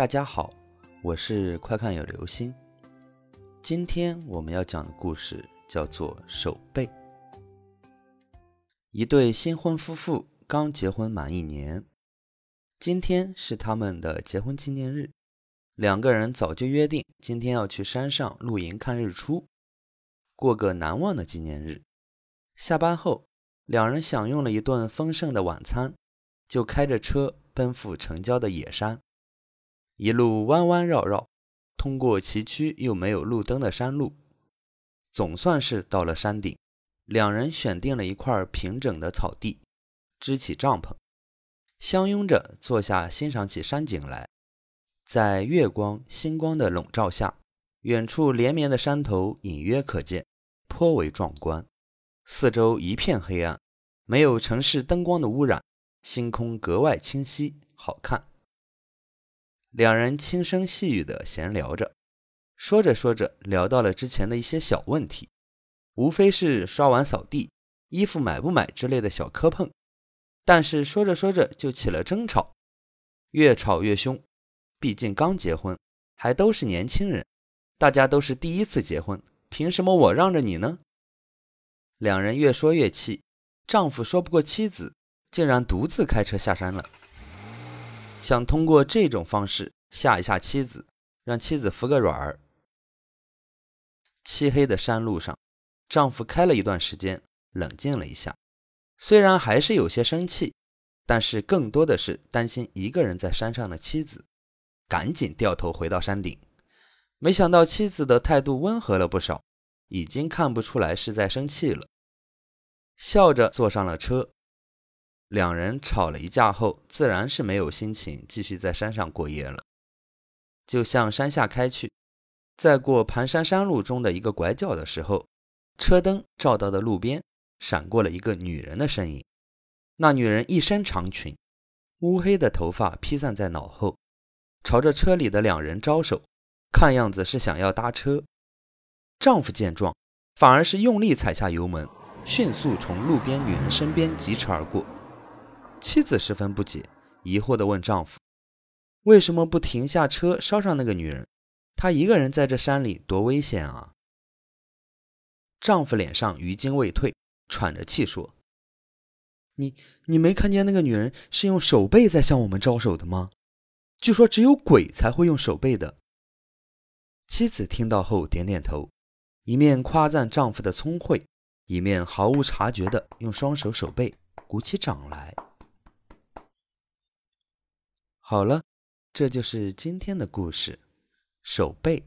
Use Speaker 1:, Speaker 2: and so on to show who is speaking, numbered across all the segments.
Speaker 1: 大家好，我是快看有流星。今天我们要讲的故事叫做《手背》。一对新婚夫妇刚结婚满一年，今天是他们的结婚纪念日。两个人早就约定，今天要去山上露营看日出，过个难忘的纪念日。下班后，两人享用了一顿丰盛的晚餐，就开着车奔赴城郊的野山。一路弯弯绕绕，通过崎岖又没有路灯的山路，总算是到了山顶。两人选定了一块平整的草地，支起帐篷，相拥着坐下，欣赏起山景来。在月光、星光的笼罩下，远处连绵的山头隐约可见，颇为壮观。四周一片黑暗，没有城市灯光的污染，星空格外清晰好看。两人轻声细语地闲聊着，说着说着，聊到了之前的一些小问题。无非是刷碗、扫地、衣服买不买之类的小磕碰，但是说着说着就起了争吵，越吵越凶。毕竟刚结婚，还都是年轻人，大家都是第一次结婚，凭什么我让着你呢？两人越说越气，丈夫说不过妻子，竟然独自开车下山了，想通过这种方式吓一吓妻子，让妻子服个软儿。漆黑的山路上。丈夫开了一段时间，冷静了一下，虽然还是有些生气，但是更多的是担心一个人在山上的妻子，赶紧掉头回到山顶。没想到妻子的态度温和了不少，已经看不出来是在生气了，笑着坐上了车。两人吵了一架后，自然是没有心情继续在山上过夜了，就向山下开去。在过盘山山路中的一个拐角的时候。车灯照到的路边，闪过了一个女人的身影。那女人一身长裙，乌黑的头发披散在脑后，朝着车里的两人招手，看样子是想要搭车。丈夫见状，反而是用力踩下油门，迅速从路边女人身边疾驰而过。妻子十分不解，疑惑地问丈夫：“为什么不停下车捎上那个女人？她一个人在这山里多危险啊！”丈夫脸上余惊未退，喘着气说：“你你没看见那个女人是用手背在向我们招手的吗？据说只有鬼才会用手背的。”妻子听到后点点头，一面夸赞丈夫的聪慧，一面毫无察觉的用双手手背鼓起掌来。好了，这就是今天的故事，手背。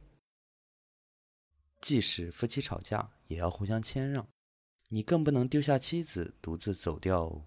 Speaker 1: 即使夫妻吵架，也要互相谦让。你更不能丢下妻子独自走掉哦。